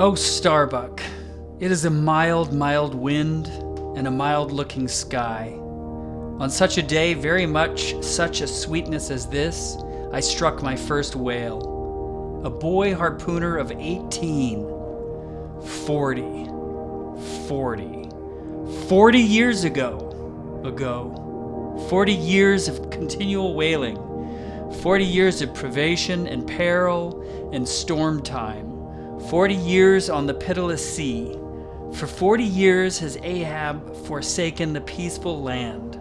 Oh, Starbuck, it is a mild, mild wind and a mild looking sky. On such a day, very much such a sweetness as this, I struck my first whale. A boy harpooner of 18. 40. 40. 40 years ago. Ago. 40 years of continual whaling. 40 years of privation and peril and storm time. 40 years on the pitiless sea. For 40 years has Ahab forsaken the peaceful land.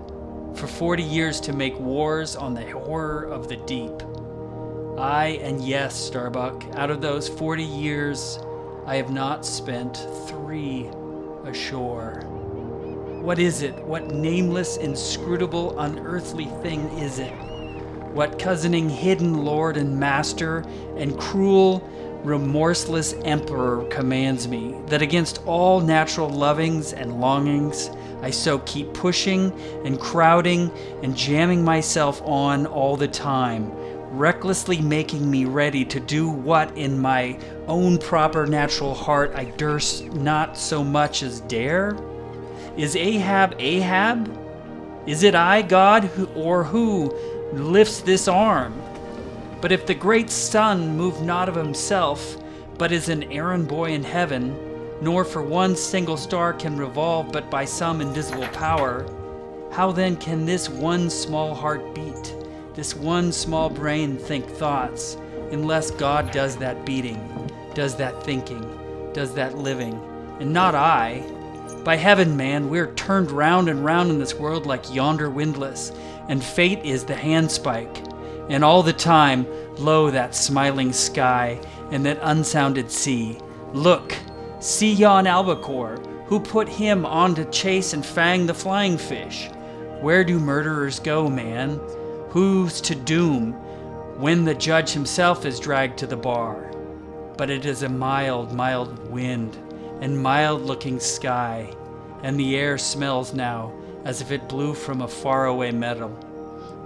For 40 years to make wars on the horror of the deep. I and yes, Starbuck, out of those 40 years, I have not spent three ashore. What is it? What nameless, inscrutable, unearthly thing is it? What cozening hidden lord and master and cruel, remorseless emperor commands me that against all natural lovings and longings, I so keep pushing and crowding and jamming myself on all the time, recklessly making me ready to do what in my own proper natural heart I durst not so much as dare? Is Ahab Ahab? Is it I, God, who, or who lifts this arm? But if the great sun move not of himself, but is an errand boy in heaven, nor for one single star can revolve but by some invisible power, how then can this one small heart beat, this one small brain think thoughts, unless God does that beating, does that thinking, does that living, and not I? By heaven, man, we're turned round and round in this world like yonder windlass, and fate is the handspike. And all the time, lo, that smiling sky and that unsounded sea. Look, see yon albacore, who put him on to chase and fang the flying fish. Where do murderers go, man? Who's to doom when the judge himself is dragged to the bar? But it is a mild, mild wind and mild looking sky, and the air smells now as if it blew from a faraway meadow.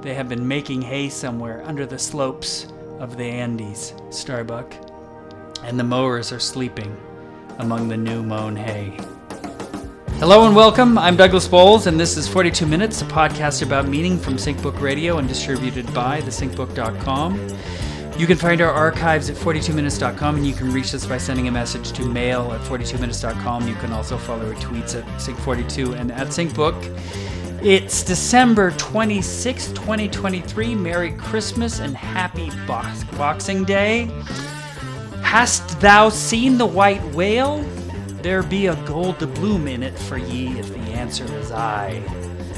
They have been making hay somewhere under the slopes of the Andes, Starbuck, and the mowers are sleeping among the new mown hay. Hello and welcome. I'm Douglas Bowles, and this is 42 Minutes, a podcast about meaning from SyncBook Radio and distributed by thesyncbook.com. You can find our archives at 42minutes.com, and you can reach us by sending a message to mail at 42minutes.com. You can also follow our tweets at Sync42 and at SyncBook. It's December 26, 2023. Merry Christmas and happy box- Boxing Day. Hast thou seen the white whale? There be a gold doubloon in it for ye if the answer is aye.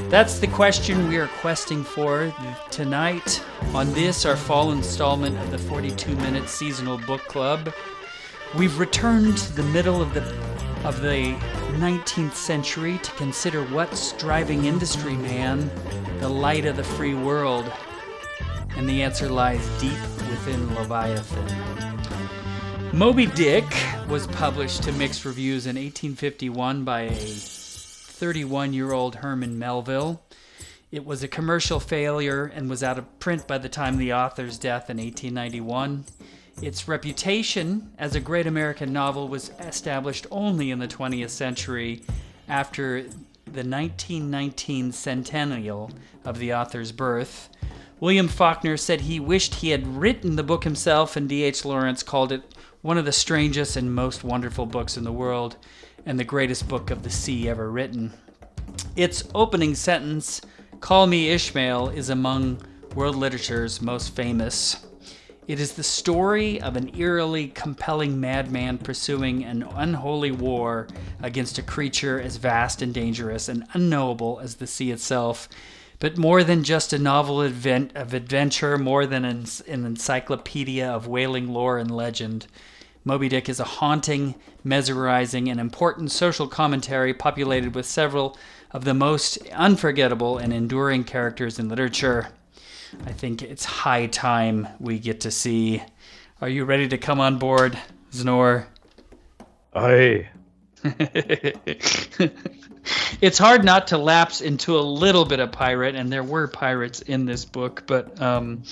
That's the question we are questing for tonight on this, our fall installment of the 42 minute seasonal book club. We've returned to the middle of the of the 19th century to consider what's driving industry, man, the light of the free world. And the answer lies deep within Leviathan. Moby Dick was published to mixed reviews in 1851 by a 31 year old Herman Melville. It was a commercial failure and was out of print by the time the author's death in 1891. Its reputation as a great American novel was established only in the 20th century after the 1919 centennial of the author's birth. William Faulkner said he wished he had written the book himself, and D.H. Lawrence called it one of the strangest and most wonderful books in the world and the greatest book of the sea ever written. Its opening sentence, Call Me Ishmael, is among world literature's most famous. It is the story of an eerily compelling madman pursuing an unholy war against a creature as vast and dangerous and unknowable as the sea itself. But more than just a novel event of adventure, more than an, an encyclopedia of whaling lore and legend, Moby Dick is a haunting, mesmerizing, and important social commentary populated with several of the most unforgettable and enduring characters in literature. I think it's high time we get to see. Are you ready to come on board, Znor? Aye. it's hard not to lapse into a little bit of pirate, and there were pirates in this book, but um,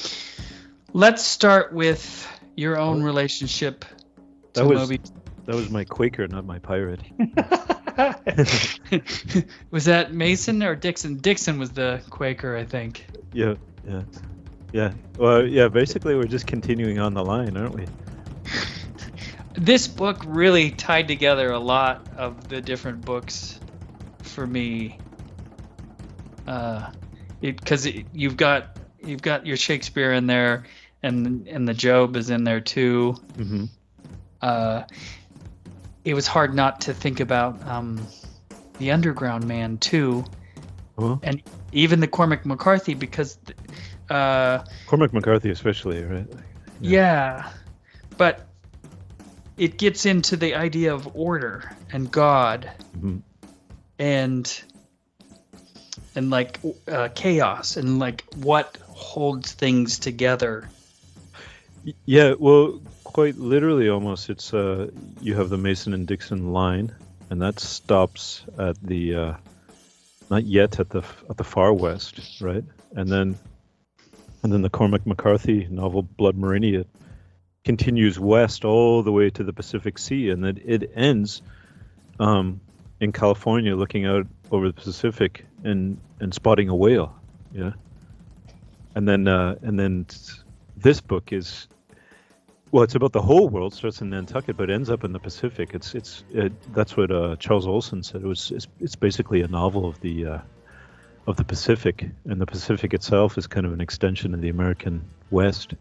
let's start with your own relationship to That was- Moby. That was my Quaker, not my pirate. was that Mason or Dixon? Dixon was the Quaker, I think. Yeah, yeah, yeah. Well, yeah. Basically, we're just continuing on the line, aren't we? this book really tied together a lot of the different books for me. Uh, because you've got you've got your Shakespeare in there, and and the Job is in there too. Mm-hmm. Uh, it was hard not to think about um, the Underground Man too, Well, and even the Cormac McCarthy because, uh, Cormac McCarthy, especially, right? yeah, but it gets into the idea of order and God hmm and and like uh, chaos and like what holds things together. Yeah, well, quite literally, almost. It's uh, you have the Mason and Dixon line, and that stops at the uh, not yet at the at the far west, right? And then and then the Cormac McCarthy novel Blood Meridian continues west all the way to the Pacific Sea, and then it ends um, in California, looking out over the Pacific and and spotting a whale, yeah. And then uh, and then this book is well, it's about the whole world. Starts in Nantucket, but ends up in the Pacific. It's it's it, that's what uh, Charles Olson said. It was it's, it's basically a novel of the uh, of the Pacific, and the Pacific itself is kind of an extension of the American West.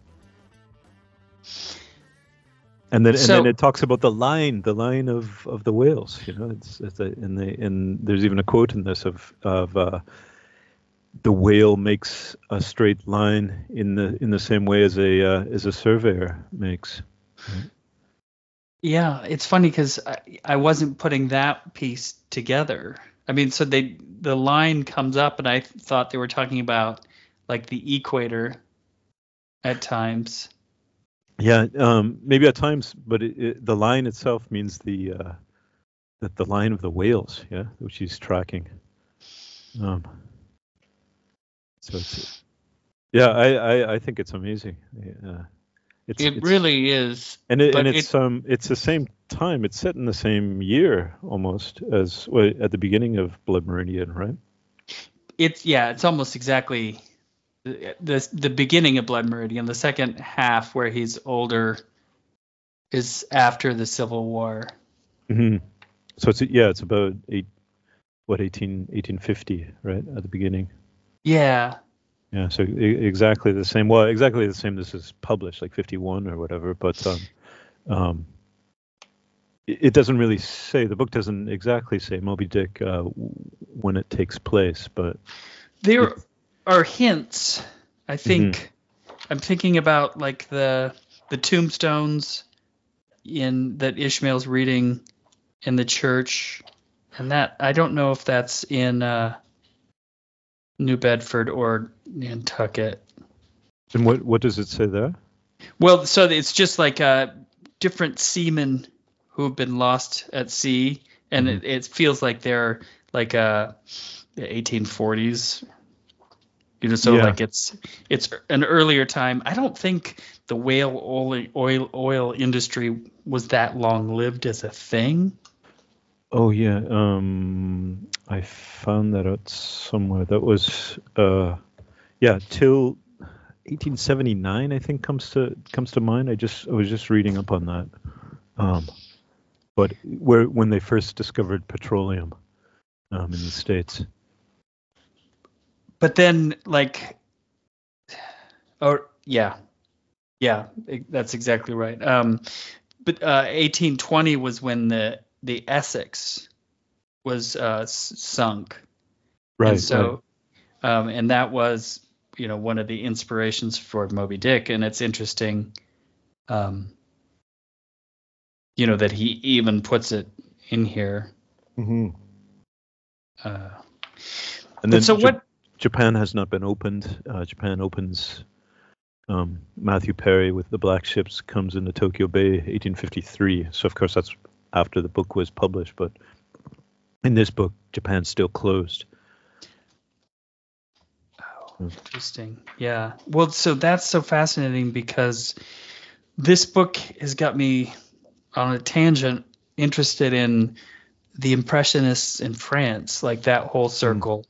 And then and So- then it talks about the line, the line of, of the whales. You know, it's, it's a, and they and there's even a quote in this of of uh, the whale makes a straight line in the in the same way as a uh, as a surveyor makes. Yeah, it's funny because I, I wasn't putting that piece together. I mean, so they the line comes up, and I thought they were talking about like the equator at times. Yeah, um, maybe at times, but it, it, the line itself means the uh, that the line of the whales, yeah, which he's tracking. Um, so it's yeah, I, I, I think it's amazing. Uh, it's, It it's- really is. and it, and it's um it's the same time. It's set in the same year almost as well, at the beginning of Blood Meridian, right? It's yeah, it's almost exactly the the, the beginning of Blood Meridian. The second half, where he's older, is after the Civil War. hmm So it's yeah, it's about eight, what 18, 1850, right at the beginning. Yeah, Yeah, so exactly the same. Well, exactly the same. This is published like 51 or whatever, but um, um, it, doesn't really say. The book doesn't exactly say Moby Dick uh, when it takes place, but there are hints. I think I'm thinking about like the the tombstones in that Ishmael's reading in the church, and that I don't know if that's in uh, New Bedford or Nantucket. and what what does it say there? Well, so it's just like uh, different seamen who have been lost at sea, and it, it feels like they're like uh, the 1840s. You know, so Yeah. like it's it's an earlier time. I don't think the whale oil oil oil industry was that long lived as a thing. Oh yeah, um, I found that out somewhere. That was uh, yeah, till 1879, I think comes to comes to mind. I just I was just reading up on that. Um, but where when they first discovered petroleum um, in the states. But then like, or yeah, yeah, e- that's exactly right. Um, but uh, 1820 was when the the Essex was uh, sunk. Right. And so, um, and that was, you know, one of the inspirations for Moby Dick. And it's interesting, um, you know, that he even puts it in here. hmm Uh, And then so Ja- what? Japan has not been opened. Uh, Japan opens. Um, Matthew Perry with the Black Ships comes into Tokyo Bay, 1853. So of course that's after the book was published, but in this book, Japan's still closed. Oh, interesting. Yeah. Well, so that's so fascinating because this book has got me on a tangent interested in the Impressionists in France, like that whole circle,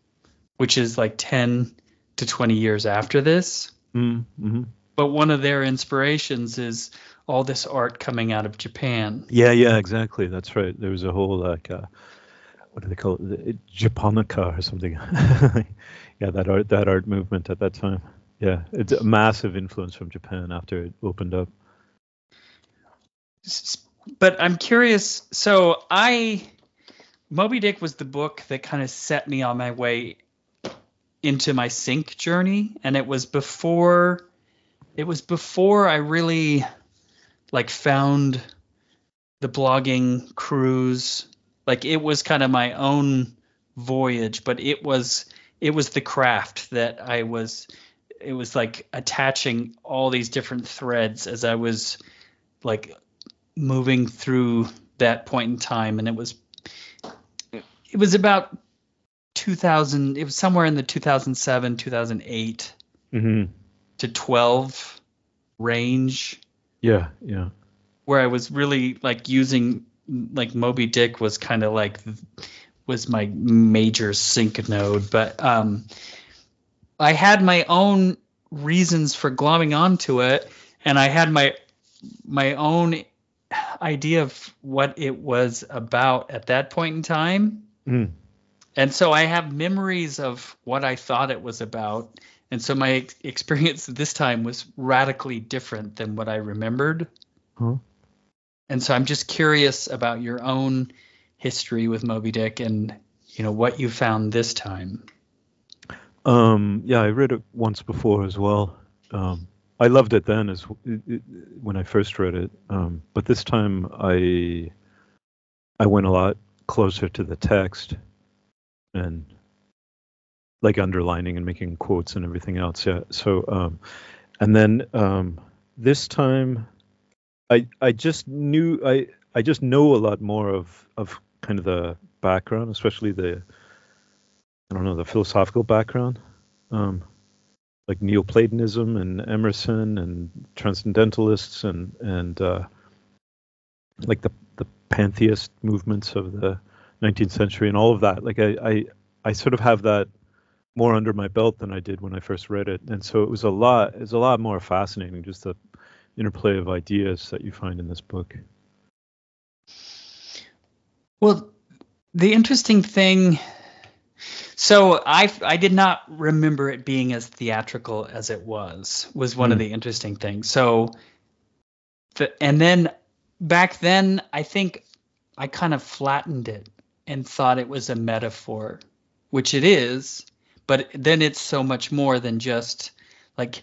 which is like 10 to 20 years after this. Mm-hmm. But one of their inspirations is all this art coming out of Japan. Yeah, yeah, exactly. That's right. There was a whole like uh, what do they call it, Japonica or something. yeah, that art that art movement at that time. Yeah, it's a massive influence from Japan after it opened up. But I'm curious. So I, Moby Dick was the book that kind of set me on my way into my sync journey, and it was before, it was before I really, like, found the blogging cruise. Like, it was kind of my own voyage, but it was it was the craft that I was it was like attaching all these different threads as I was like moving through that point in time and it was it was about 2000 it was somewhere in the 2007 2008 mm-hmm. to 12 range yeah yeah where I was really like using like Moby Dick was kind of like was my major sync node but um I had my own reasons for glomming onto it, and I had my my own idea of what it was about at that point in time. Mm. And so I have memories of what I thought it was about. And so my experience this time was radically different than what I remembered. Huh. And so I'm just curious about your own history with Moby Dick and you know what you found this time. Um, yeah, I read it once before as well. Um, I loved it then as when I first read it, um, but this time I I went a lot closer to the text and like underlining and making quotes and everything else. Yeah. So um, and then um, this time I I just knew I I just know a lot more of of kind of the background, especially the I don't know the philosophical background, um, like Neoplatonism and Emerson and transcendentalists and and uh, like the the pantheist movements of the 19th century and all of that. Like I, I I sort of have that more under my belt than I did when I first read it, and so it was a lot. It's a lot more fascinating, just the interplay of ideas that you find in this book. Well, the interesting thing so I I did not remember it being as theatrical as it was. Was one mm. of hmm. the interesting things. So the and then back then I think I kind of flattened it and thought it was a metaphor, which it is, but then it's so much more than just like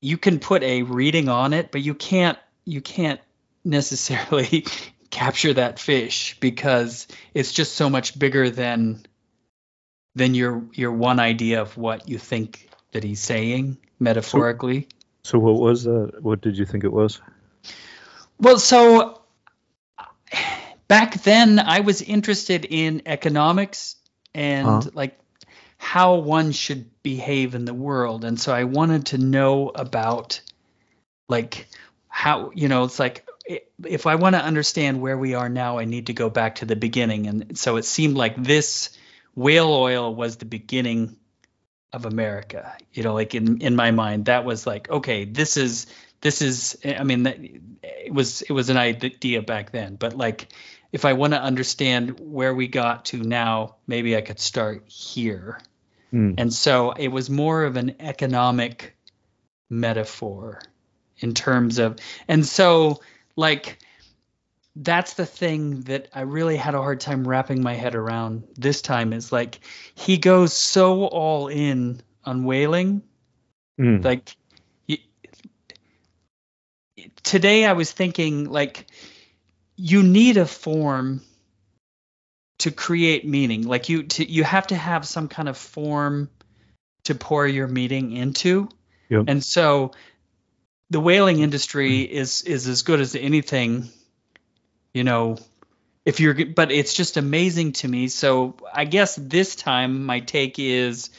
you can put a reading on it, but you can't you can't necessarily capture that fish because it's just so much bigger than than your your one idea of what you think that he's saying metaphorically. So, so what was that? What did you think it was? Well, so back then I was interested in economics and huh? like how one should behave in the world and so I wanted to know about like how you know it's like if I want to understand where we are now I need to go back to the beginning and so it seemed like this whale oil was the beginning of America. You know, like in in my mind, that was like, okay, this is this is. I mean, it was it was an idea back then, but like, if I want to understand where we got to now, maybe I could start here. Mm. And so it was more of an economic metaphor in terms of, and so like that's the thing that I really had a hard time wrapping my head around this time is like he goes so all in on whaling. Mm. Like he, today I was thinking like you need a form to create meaning. Like you to, you have to have some kind of form to pour your meaning into. Yep. And so the whaling industry is is as good as anything you know if you're but it's just amazing to me. So i guess this time my take is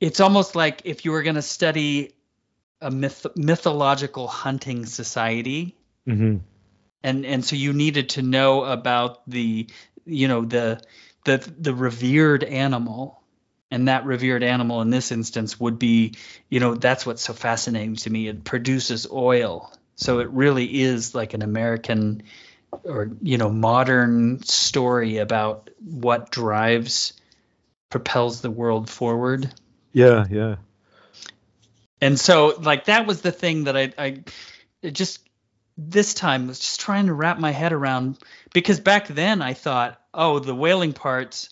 it's almost like if you were going to study a myth, mythological hunting society mm-hmm. and and so you needed to know about the you know the the the revered animal and that revered animal in this instance would be you know that's what's so fascinating to me. It produces oil. So it really is like an american or you know modern story about what drives propels the world forward Yeah, yeah. and so like that was the thing that i i just this time was just trying to wrap my head around because back then i thought oh the whaling parts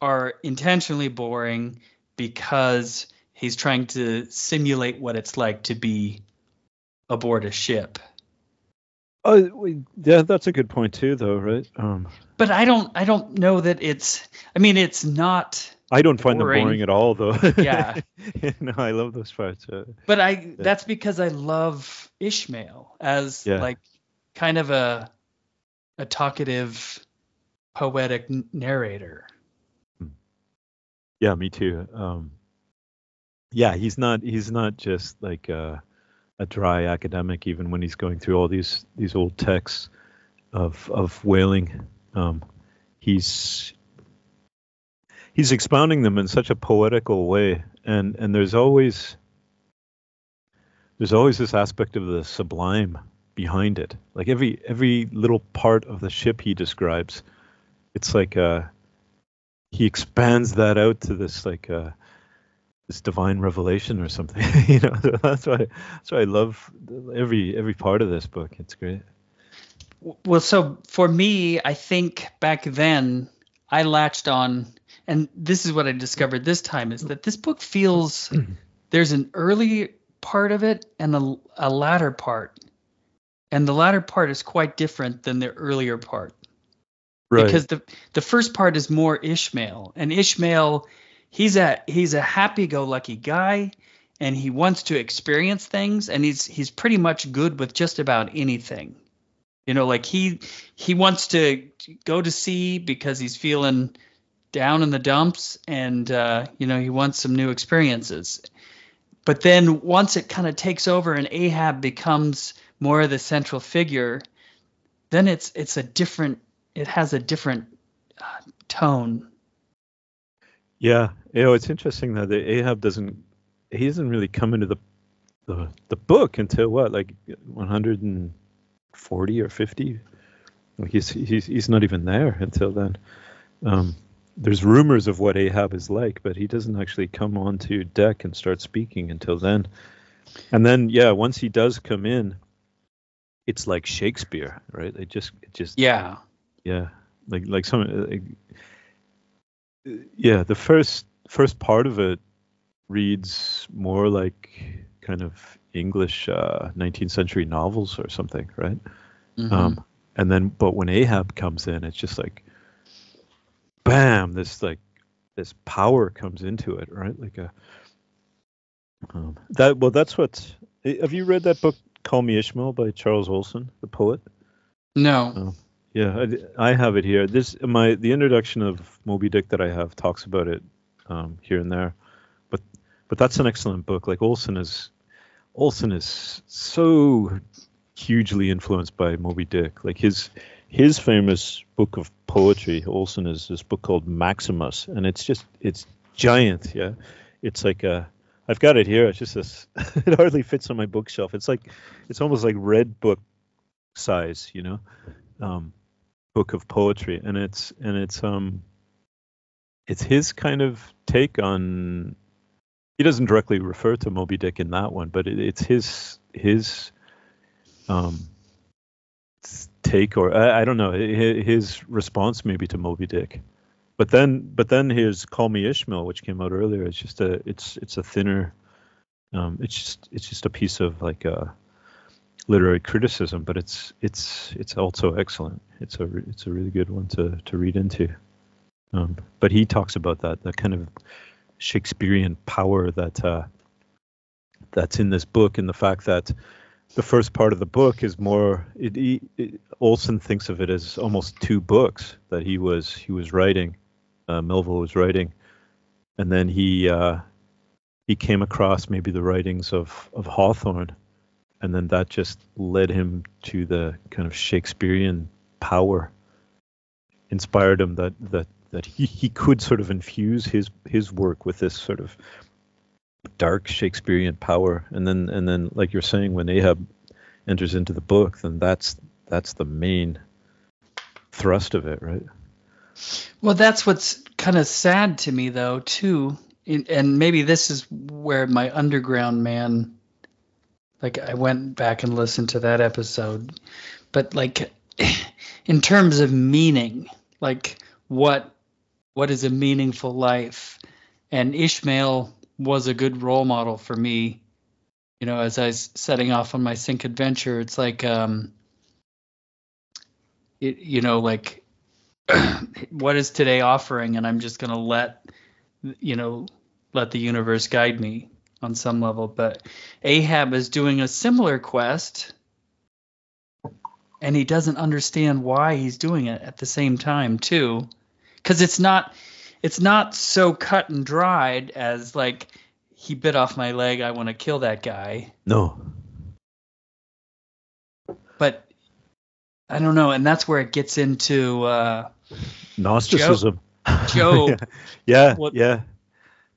are intentionally boring because he's trying to simulate what it's like to be aboard a ship Oh, yeah, that's a good point too, though, right? Um, but i don't i don't know that it's i mean it's not I don't find Boring. them boring at all, though. Yeah. no, I love those parts. Uh, but i that's because i love ishmael as Yeah. like kind of a a talkative poetic narrator yeah, me too. Um, yeah, he's not. He's not just like uh, a dry academic, even when he's going through all these these old texts of of whaling. Um, he's he's expounding them in such a poetical way, and and there's always there's always this aspect of the sublime behind it. Like every every little part of the ship he describes, it's like uh he expands that out to this like uh this divine revelation or something. you know, that's why that's why I love every every part of this book. It's great. Well, so for me, I think back then I latched on, and this is what I discovered this time is that this book feels there's an early part of it and a, a latter part. And the latter part is quite different than the earlier part Right. because the the first part is more Ishmael, and Ishmael, he's a he's a happy-go-lucky guy, and he wants to experience things, and he's he's pretty much good with just about anything. You know, like he he wants to go to sea because he's feeling down in the dumps, and uh, you know he wants some new experiences. But then once it kind of takes over and Ahab becomes more of the central figure, then it's it's a different it has a different uh, tone. Yeah, you know, it's interesting though that Ahab doesn't he doesn't really come into the the the book until what, like 140 or 50. Like he's he's he's not even there until then. Um, there's rumors of what Ahab is like, but he doesn't actually come onto deck and start speaking until then. And then, yeah, once he does come in, it's like Shakespeare, right? It just it just Yeah. yeah like like some like, yeah the first first part of it reads more like kind of english uh 19th century novels or something right Mhm. um and then but when ahab comes in it's just like bam this like this power comes into it right like a um, that well that's what have you read that book call me ishmael by charles olson the poet no. Yeah, I have it here. This my the introduction of Moby Dick that I have talks about it um, here and there, but but that's an excellent book. Like Olson is Olson is so hugely influenced by Moby Dick. Like his his famous book of poetry, Olson is this book called Maximus, and it's just it's giant. Yeah, it's like a I've got it here. It's just this. it hardly fits on my bookshelf. It's like it's almost like red book size, you know. Um, book of poetry and it's and it's um it's his kind of take on he doesn't directly refer to Moby Dick in that one but it, it's his his um take or I, I don't know hi- his response maybe to Moby Dick. But then but then his Call Me Ishmael which came out earlier. It's just a it's it's a thinner um it's just it's just a piece of like uh literary criticism, but it's it's it's also excellent. It's a it's a really good one to to read into. Um, but he talks about that that kind of Shakespearean power that uh, that's in this book, and the fact that the first part of the book is more. It, it, Olson thinks of it as almost two books that he was he was writing. Uh, Melville was writing, and then he uh, he came across maybe the writings of of Hawthorne and then that just led him to the kind of Shakespearean power, inspired him that that that he, he could sort of infuse his his work with this sort of dark Shakespearean power, and then and then like you're saying, when Ahab enters into the book, then that's that's the main thrust of it, right? Well, that's what's kind of sad to me, though, too. And maybe this is where my underground man, like, I went back and listened to that episode. But, like, in terms of meaning, like, what what is a meaningful life? And Ishmael was a good role model for me. You know, as I was setting off on my sync adventure, it's like, um, it, you know, like what is today offering and i'm just going to let you know let the universe guide me on some level but ahab is doing a similar quest and he doesn't understand why he's doing it at the same time too because it's not it's not so cut and dried as like he bit off my leg i want to kill that guy no but i don't know and that's where it gets into uh Gnosticism. Job. yeah, what, yeah.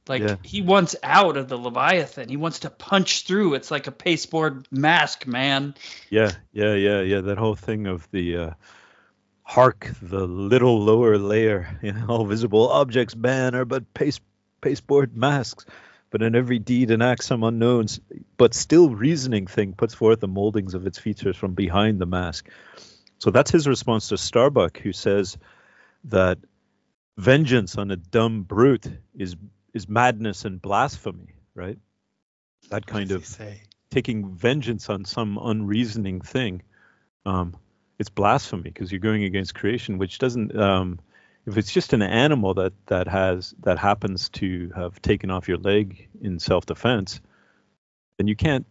Like yeah. he wants out of the Leviathan. He wants to punch through. It's like a pasteboard mask, man. Yeah, yeah, yeah, yeah. That whole thing of the uh, hark, the little lower layer, you know, all visible objects ban are but paste pasteboard masks. But in every deed and act, some unknowns, but still reasoning thing puts forth the moldings of its features from behind the mask. So that's his response to Starbuck, who says, that vengeance on a dumb brute is is madness and blasphemy, right? That kind of say? taking vengeance on some unreasoning thing. Um, it's blasphemy because you're going against creation, which doesn't. Um, if it's just an animal that that has that happens to have taken off your leg in self-defense, then you can't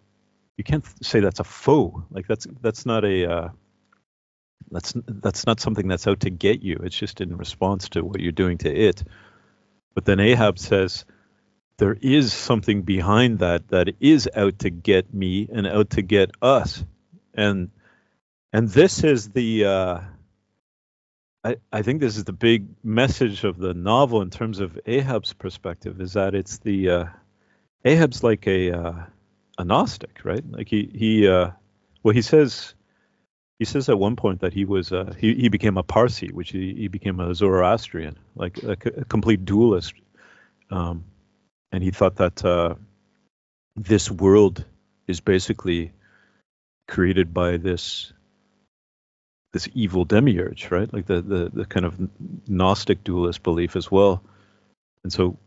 you can't say that's a foe. Like that's that's not a uh, that's that's not something that's out to get you. It's just in response to what you're doing to it. But then Ahab says, there is something behind that that is out to get me and out to get us. And and this is the uh, I, I think this is the big message of the novel in terms of Ahab's perspective is that it's the uh, Ahab's like a uh, a Gnostic, right? Like he he uh, well he says he says at one point that he was uh, he he became a Parsi, which he, he became a Zoroastrian, like a, a complete dualist, um, and he thought that uh, this world is basically created by this this evil demiurge, right? Like the the the kind of Gnostic dualist belief as well, and so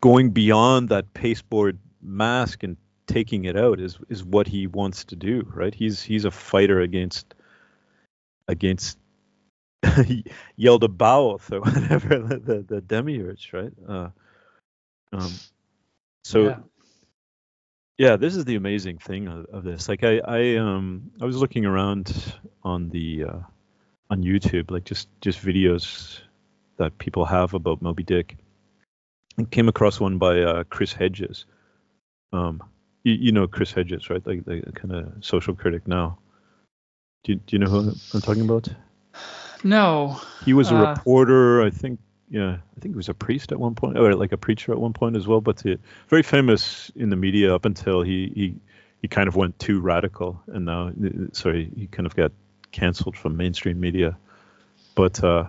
going beyond that pasteboard mask and taking it out is is what he wants to do, right? He's he's a fighter against against Yaldabaoth or whatever the, the, the demiurge, right? Uh, um, so yeah. yeah. this is the amazing thing of, of, this. Like I, I um I was looking around on the uh, on YouTube, like just just videos that people have about Moby Dick, and came across one by uh, Chris Hedges. Um, you, you know Chris Hedges, right? Like the kind of social critic now. Do you, do you know who I'm talking about? No. He was a uh, reporter, I think. Yeah, I think he was a priest at one point, or like a preacher at one point as well. But he, very famous in the media up until he he he kind of went too radical, and now sorry he kind of got canceled from mainstream media. But uh,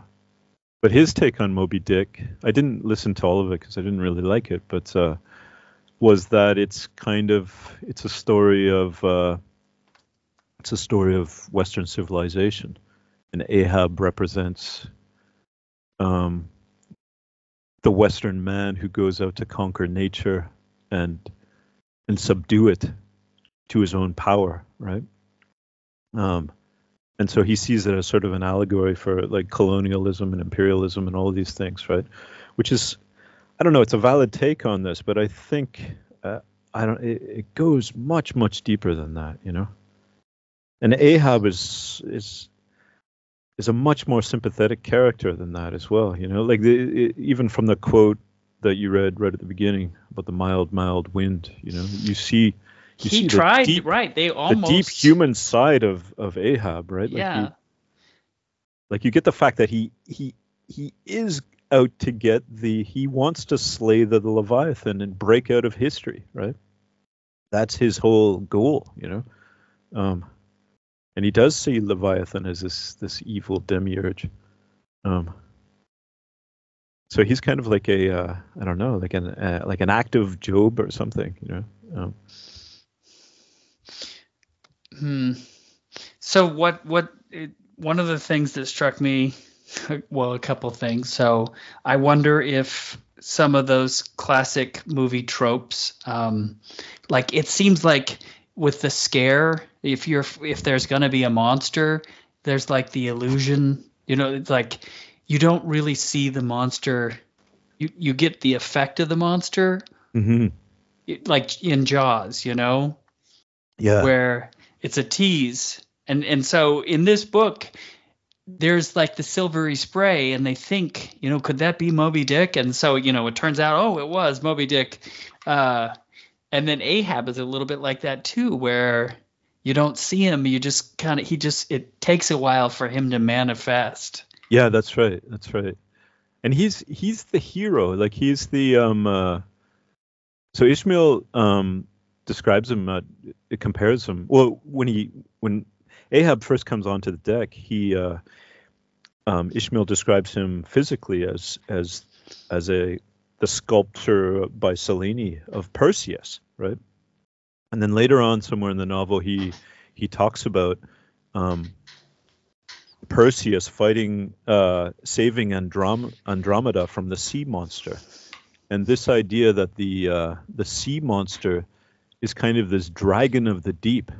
but his take on Moby Dick, I didn't listen to all of it because I didn't really like it, but uh, was that it's kind of it's a story of uh, it's a story of Western civilization, and Ahab represents um, the Western man who goes out to conquer nature and and subdue it to his own power, right? Um, and so he sees it as sort of an allegory for like colonialism and imperialism and all these things, right? Which is, I don't know, it's a valid take on this, but I think uh, I don't. It, it goes much much deeper than that, you know and Ahab is is is a much more sympathetic character than that as well. You know, like the, even from the quote that you read right at the beginning about the mild, mild wind. You know, you see you he see the tried deep- right. They almost the deep human side of of Ahab, right? Like yeah. you, like you get the fact that he he he is out to get the he wants to slay the, the Leviathan and break out of history, right? That's his whole goal, you know. Um, and he does see Leviathan as this this evil demiurge. Um, so he's kind of like a uh, I don't know, like an uh, like an active Job or something, you know. Um, Hmm. So what what it, one of the things that struck me, well, a couple things. So I wonder if some of those classic movie tropes, um, like it seems like with the scare, if you're if there's gonna be a monster, there's like the illusion. You know, it's like you don't really see the monster. You you get the effect of the monster, mhm. it- like in Jaws. You know, Yeah. where it's a tease and and so in this book there's like the silvery spray and they think you know could that be moby dick and so you know it turns out oh it was moby dick uh and then ahab is a little bit like that too where you don't see him you just kind of he just it takes a while for him to manifest Yeah, that's right. That's right. And he's he's the hero. Like he's the um uh so Ishmael um describes him uh, it compares him. Well, when he when Ahab first comes onto the deck, he uh um Ishmael describes him physically as as as a the sculpture by Cellini of Perseus, right? And then later on somewhere in the novel he he talks about um Perseus fighting, uh, saving Androm- Andromeda from the sea monster, and this idea that the uh, the sea monster is kind of this dragon of the deep,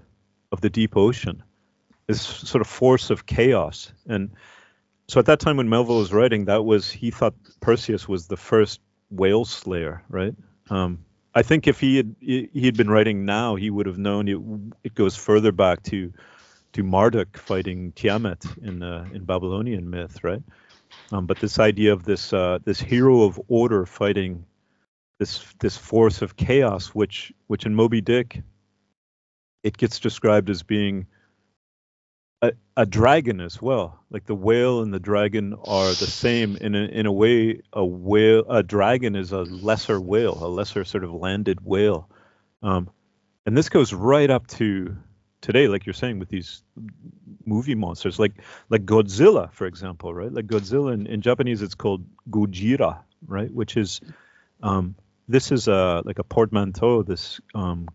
of the deep ocean, this sort of force of chaos. And so at that time when Melville was writing, that was he thought Perseus was the first whale slayer, right? Um, I think if he had he had been writing now, he would have known it. It goes further back to to Marduk fighting Tiamat in uh, in Babylonian myth, right? Um, but this idea of this uh, this hero of order fighting this this force of chaos, which which in Moby Dick, it gets described as being a, a dragon as well. Like the whale and the dragon are the same in a, in a way. A whale, a dragon is a lesser whale, a lesser sort of landed whale, um, and this goes right up to today, like you're saying, with these movie monsters, like like Godzilla, for example, right? Like Godzilla in, in Japanese, it's called Gojira, right? Which is um, this is a like a portmanteau. This um,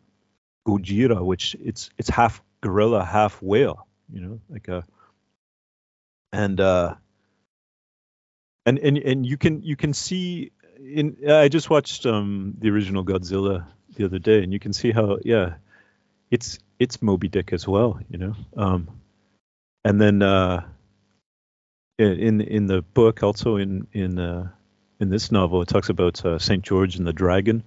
Gojira, which it's it's half gorilla, half whale. You know, like a and uh, and and and you can you can see in. I just watched um, the original Godzilla the other day, and you can see how yeah, it's it's Moby Dick as well. You know, um, and then uh, in in the book also in in uh, in this novel it talks about uh, Saint George and the dragon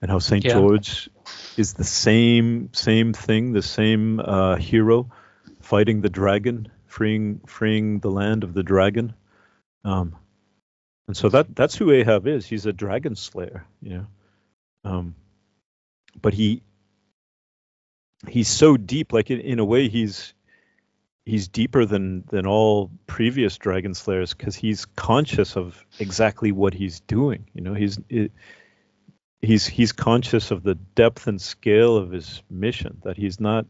and how Saint Yeah. George is the same same thing the same uh, hero fighting the dragon freeing freeing the land of the dragon. Um, and so that that's who Ahab is. He's a dragon slayer you know. Um, but he he's so deep like in, in a way he's he's deeper than than all previous dragon slayers because he's conscious of exactly what he's doing you know. He's it, he's he's conscious of the depth and scale of his mission that he's not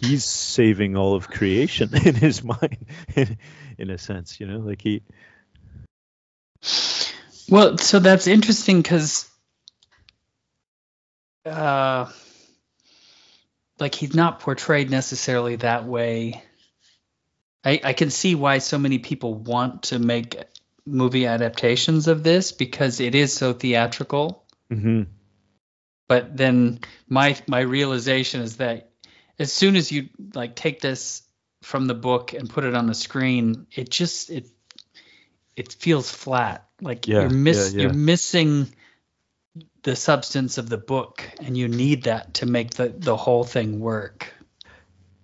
he's saving all of creation in his mind in, in a sense you know like he Well, so that's interesting because, uh, like he's not portrayed necessarily that way. I I can see why so many people want to make movie adaptations of this because it is so theatrical. hmm But then my my realization is that as soon as you like take this from the book and put it on the screen, it just it it feels flat. Like Yeah, you're miss yeah, yeah. you're missing the substance of the book and you need that to make the the whole thing work.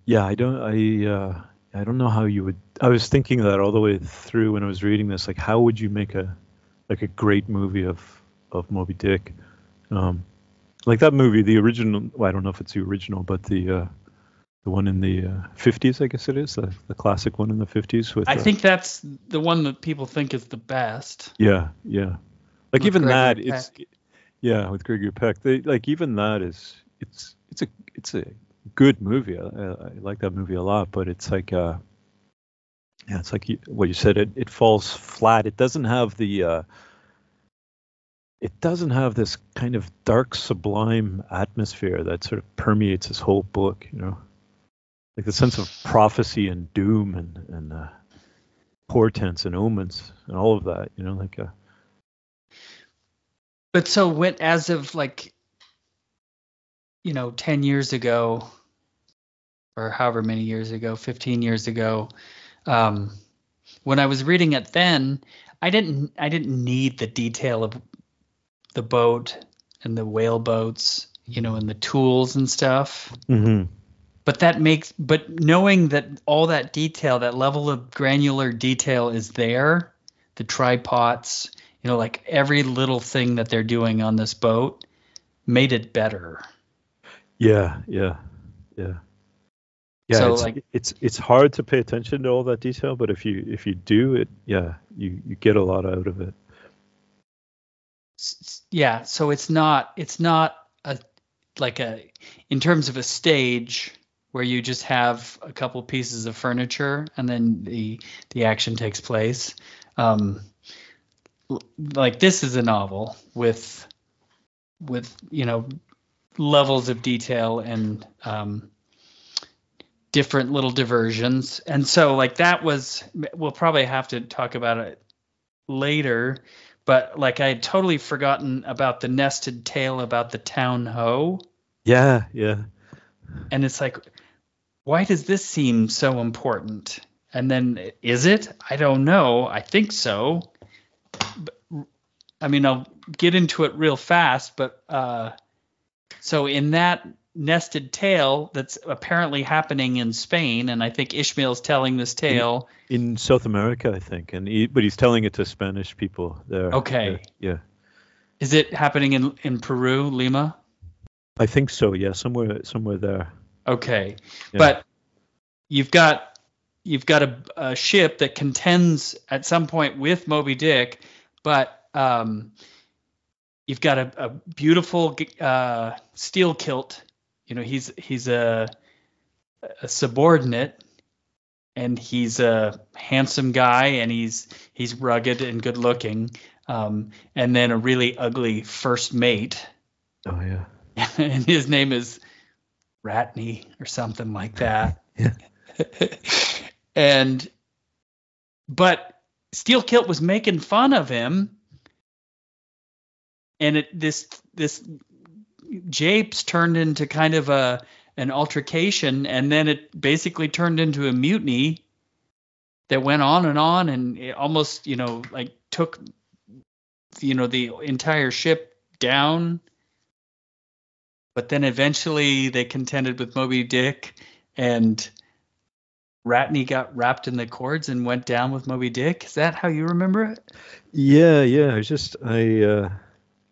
yeah i don't i uh i don't know how you would i was thinking that all the way through when i was reading this like how would you make a like a great movie of of moby dick um Like that movie, the original. Well, I don't know if it's the original, but the uh, the one in the uh, 50s, I guess it is the, the classic one in the 50s. With I uh, think that's the one that people think is the best. Yeah, yeah. Like With even that, Gregory it's yeah, with Gregory Peck. They like even that is it's it's a it's a good movie. I, I, I like that movie a lot, but it's like uh, yeah, it's like you, what you said. It it falls flat. It doesn't have the uh, it doesn't have this kind of dark, sublime atmosphere that sort of permeates this whole book. You know, like the sense of prophecy and doom and and uh, portents and omens and all of that. You know, like uh, But so when as of like you know 10 years ago or however many years ago, 15 years ago, um when I was reading it then, I didn't I didn't need the detail of the boat and the whale boats, you know, and the tools and stuff. mhm. But that makes but knowing that all that detail, that level of granular detail is there, the tripods, you know, like every little thing that they're doing on this boat made it better. Yeah, yeah, yeah. Yeah, So, it's, like- it's it's hard to pay attention to all that detail, but if you if you do it, yeah, you you get a lot out of it. Yeah, so it's not it's not a like a in terms of a stage where you just have a couple pieces of furniture and then the the action takes place. Um, like this is a novel with with you know levels of detail and um, different little diversions, and so like that was we'll probably have to talk about it later but like I had totally forgotten about the nested tale about the Town Ho. Yeah, yeah, And it's like, why does this seem so important? And then is it? I don't know. I think so. But, I mean, I'll get into it real fast, but uh, so in that nested tale that's apparently happening in Spain, and I think Ishmael's telling this tale. in South America, I think, and he, but he's telling it to Spanish people there. Okay. Yeah, Is it happening in, in Peru, Lima? I think so. Yeah, somewhere somewhere there. Okay, Yeah. but you've got you've got a, a ship that contends at some point with Moby Dick, but um, you've got a, a beautiful uh, Steelkilt. You know, he's he's a, a subordinate, and he's a handsome guy, and he's he's rugged and good looking. Um, and then a really ugly first mate, Oh yeah. and his name is Radney or something like that. Yeah. and but Steelkilt was making fun of him, and it this this japes turned into kind of a an altercation, and then it basically turned into a mutiny that went on and on, and it almost you know like took you know the entire ship down but then eventually they contended with Moby Dick, and Radney got wrapped in the cords and went down with Moby Dick. Is that how you remember it? Yeah, yeah. I was just I uh,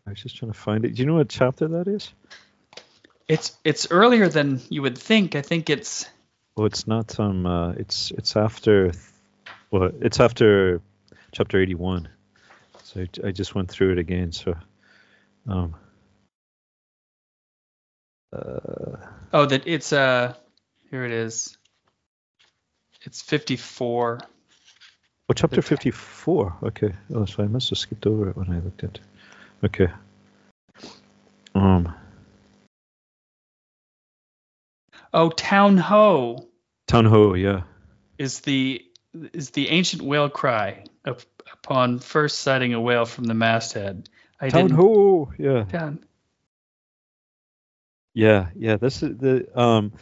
I was just trying to find it. Do you know what chapter that is? It's it's earlier than you would think. I think it's Well, it's not. Um, uh, it's it's after. Well, it's after chapter eighty-one. So I, I just went through it again. So, um, uh, oh that it's uh here it is. It's 54. oh, chapter fifty-four. Okay. Oh, so I must have skipped over it when I looked at. Okay. Um, Oh, Town Ho Town Ho. Yeah. is the is the ancient whale cry up, upon first sighting a whale from the masthead. I Town Ho. Yeah. Town. Yeah. Yeah. This is the um.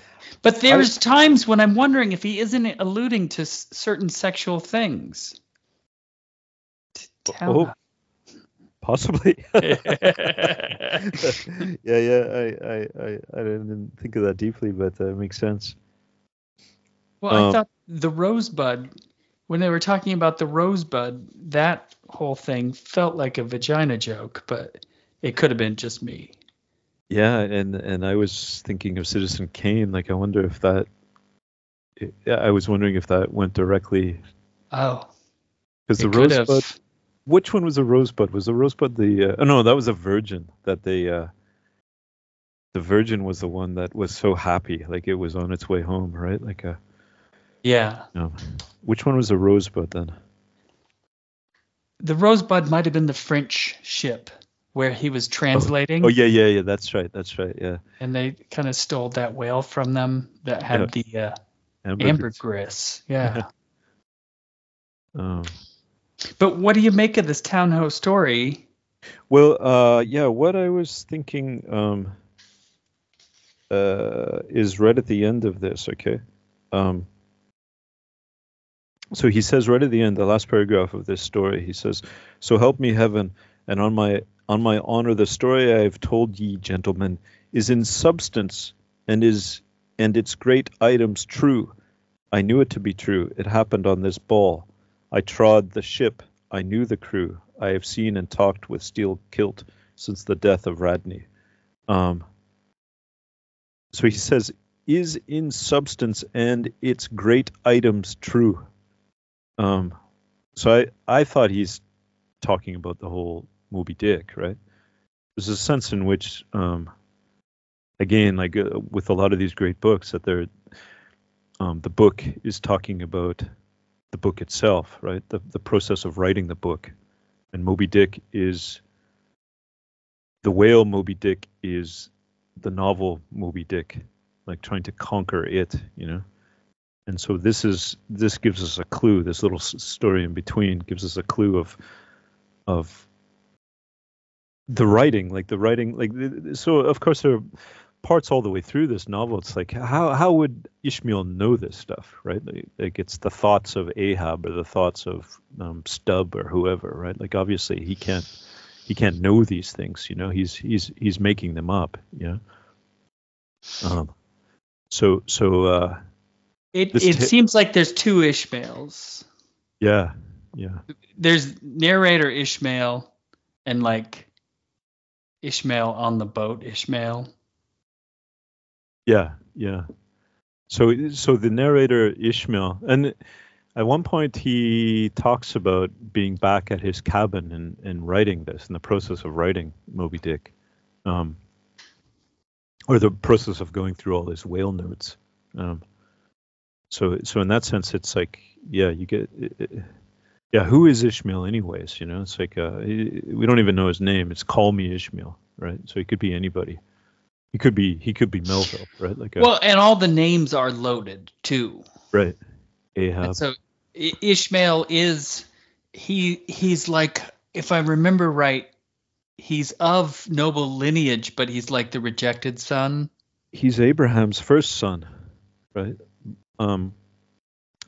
But there's times when I'm wondering if he isn't alluding to s- certain sexual things. Oh, possibly. yeah, yeah. I, I, I, I didn't think of that deeply, but that makes sense. well, I Um, thought the rosebud, when they were talking about the rosebud, that whole thing felt like a vagina joke, but it could have been just me. Yeah, and and I was thinking of Citizen Kane. Like, I wonder if that. Yeah, I was wondering if that went directly Oh, because the could have. rosebud. Which one was a rosebud? Was the rosebud the? Uh, oh no, that was a virgin. That they. Uh, the virgin was the one that was so happy, like it was on its way home, right? Like a. Yeah. No. Which one was a rosebud then? The Rosebud might have been the French ship where he was translating, Oh yeah, yeah, yeah. That's right. That's right. Yeah. and they kind of stole that whale from them that had the uh, Ambergris. ambergris. Yeah. Um, but what do you make of this Town Ho's story? Well, uh, yeah, what I was thinking um, uh, is right at the end of this, okay? Um, so he says right at the end, the last paragraph of this story, he says, "So help me heaven, and on my on my honor, the story I have told ye, gentlemen, is in substance and is and its great items true. I knew it to be true. It happened on this ball. I trod the ship. I knew the crew. I have seen and talked with Steel Kilt since the death of Radney. Um, so he says, is in substance and its great items true. Um, so I, I thought he's talking about the whole Moby Dick, right? There's a sense in which, um, again, like uh, with a lot of these great books, that they're um, the book is talking about the book itself, right? The the process of writing the book, and Moby Dick is the whale. Moby Dick is the novel Moby Dick, like trying to conquer it, you know. And so this is this gives us a clue. This little story in between gives us a clue of of the writing, like the writing, like th- th- so. Of course, there are parts all the way through this novel. It's like how how would Ishmael know this stuff, right? Like, like it's the thoughts of Ahab or the thoughts of um, Stubb or whoever, right? Like obviously he can't he can't know these things, you know. He's he's he's making them up, you know. Um, so so uh, It it ta- seems like there's two Ishmaels. yeah yeah There's narrator Ishmael and like Ishmael on the boat Ishmael. Yeah, yeah. So so the narrator Ishmael, and at one point he talks about being back at his cabin and, and writing this, in the process of writing Moby Dick, um, or the process of going through all his whale notes. Um, so so in that sense, it's like yeah, you get. Yeah, who is Ishmael, anyways? You know, it's like uh, we don't even know his name. It's call me Ishmael, right? So he could be anybody. He could be he could be Melville, right? Like a, Well, and all the names are loaded too. right. Ahab. And so Ishmael is he he's like if I remember right, he's of noble lineage, but he's like the rejected son. He's Abraham's first son, right? Um,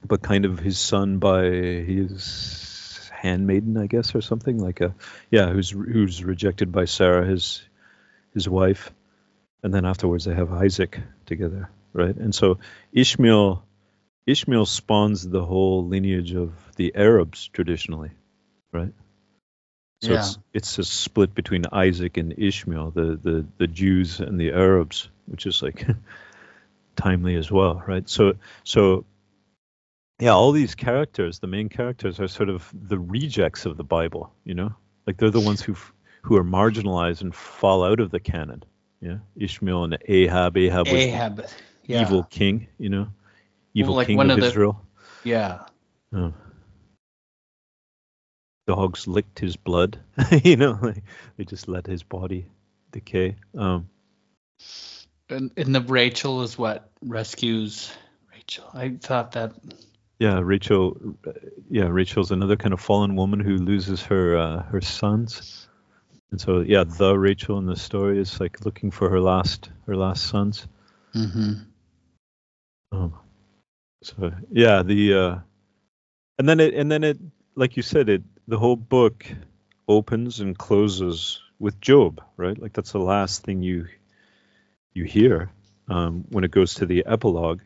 but kind of his son by his handmaiden, I guess, or something like a yeah, who's who's rejected by Sarah, his his wife, and then afterwards they have Isaac together, right? And so Ishmael Ishmael spawns the whole lineage of the Arabs traditionally, right? So it's it's a split between Isaac and Ishmael, the the the Jews and the Arabs, which is like timely as well, right? So so yeah, all these characters, the main characters, are sort of the rejects of the Bible, you know, like they're the ones who who are marginalized and fall out of the canon. Yeah, Ishmael and Ahab. Ahab was Ahab. Yeah. evil king, you know, evil like king one of, of the- Israel. Yeah. Oh. Dogs licked his blood, you know, like, they just let his body decay. Um, And, and the Rachel is what rescues Rachel. I thought that yeah, Rachel. Yeah, Rachel's another kind of fallen woman who loses her uh, her sons, and so yeah, the Rachel in the story is like looking for her last her last sons. Mm-hmm. Um, so yeah, the uh, and then it and then it like you said it the whole book opens and closes with Job, right? Like that's the last thing you you hear um, when it goes to the epilogue.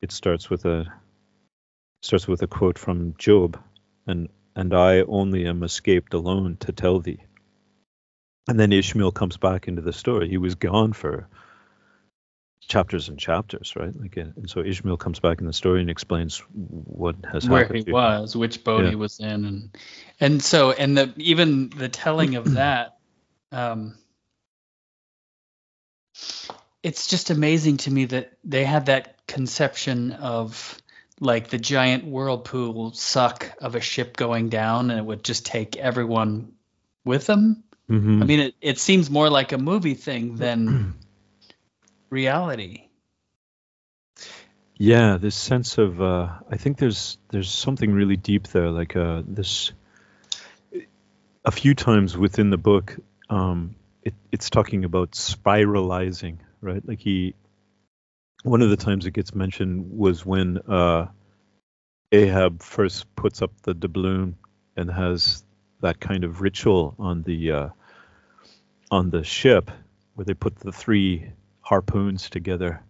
It starts with a starts with a quote from Job, and and I only am escaped alone to tell thee. and then Ishmael comes back into the story. He was gone for chapters and chapters, right? Like, uh, and so Ishmael comes back in the story and explains what has where happened. he was, which boat Yeah. he was in, and and so and the even the telling of that, um, it's just amazing to me that they had that conception of like the giant whirlpool suck of a ship going down, and it would just take everyone with them. Mhm. I mean, it, it seems more like a movie thing than reality. Yeah, this sense of uh, I think there's there's something really deep there, like uh, this. A few times within the book, um, it, it's talking about spiralizing, right? Like he, one of the times it gets mentioned was when uh, Ahab first puts up the doubloon and has that kind of ritual on the uh, on the ship where they put the three harpoons together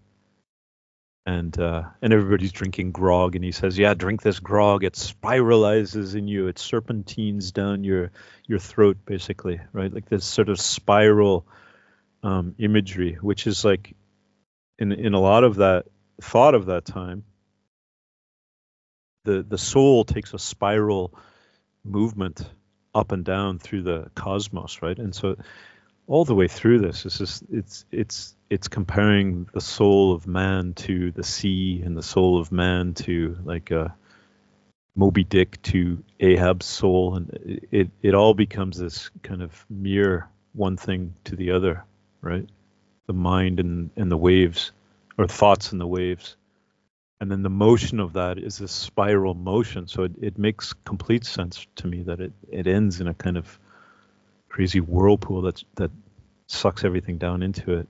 and uh, and everybody's drinking grog, and he says, "Yeah, drink this grog. It spiralizes in you. It serpentines down your your throat, basically, right? Like this sort of spiral um, imagery, which is like in in a lot of that thought of that time, the the soul takes a spiral movement up and down through the cosmos, right? And so all the way through this is just it's it's it's comparing the soul of man to the sea and the soul of man to like uh Moby Dick to Ahab's soul and it it all becomes this kind of mirror one thing to the other right the mind and and the waves or thoughts and the waves and then the motion of that is a spiral motion so it, it makes complete sense to me that it it ends in a kind of crazy whirlpool that that sucks everything down into it.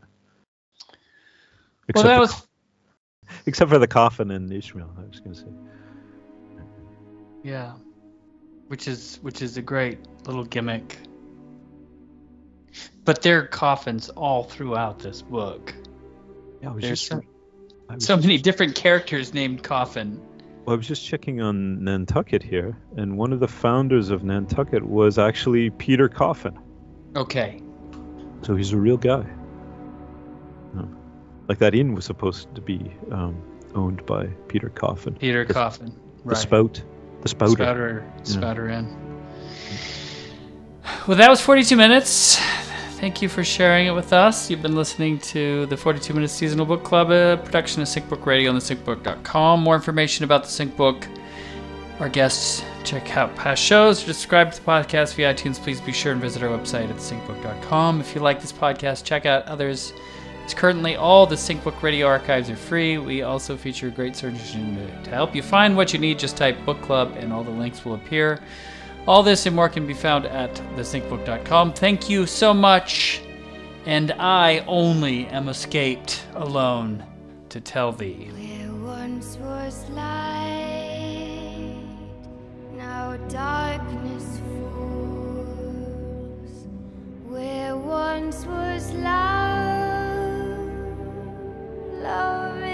Well, that for- was except for the coffin and Ishmael. I was going to say. yeah, which is which is a great little gimmick. But there are coffins all throughout this book. Yeah, I was There's just so, I was so just- many different characters named Coffin. Well, I was just checking on Nantucket here, and one of the founders of Nantucket was actually Peter Coffin. Okay. So he's a real guy. Like that inn was supposed to be um, owned by Peter Coffin. Peter The- Coffin. The Right. spout. The spouter. Spouter, spouter Inn. Well, that was 42 minutes. Thank you for sharing it with us. You've been listening to the 42 Minutes Seasonal Book Club, a production of SyncBook Radio on the SyncBook.com. More information about the SyncBook, our guests, check out past shows, subscribe to the podcast via iTunes. Please be sure and visit our website at syncbook.com. If you like this podcast, check out others. It's currently all the SyncBook Radio archives are free. We also feature a great search engine to help you find what you need. Just type book club and all the links will appear. All this and more can be found at thesyncbook.com. Thank you so much. And I only am escaped alone to tell thee. Where once was light, now darkness falls. Where once was love, love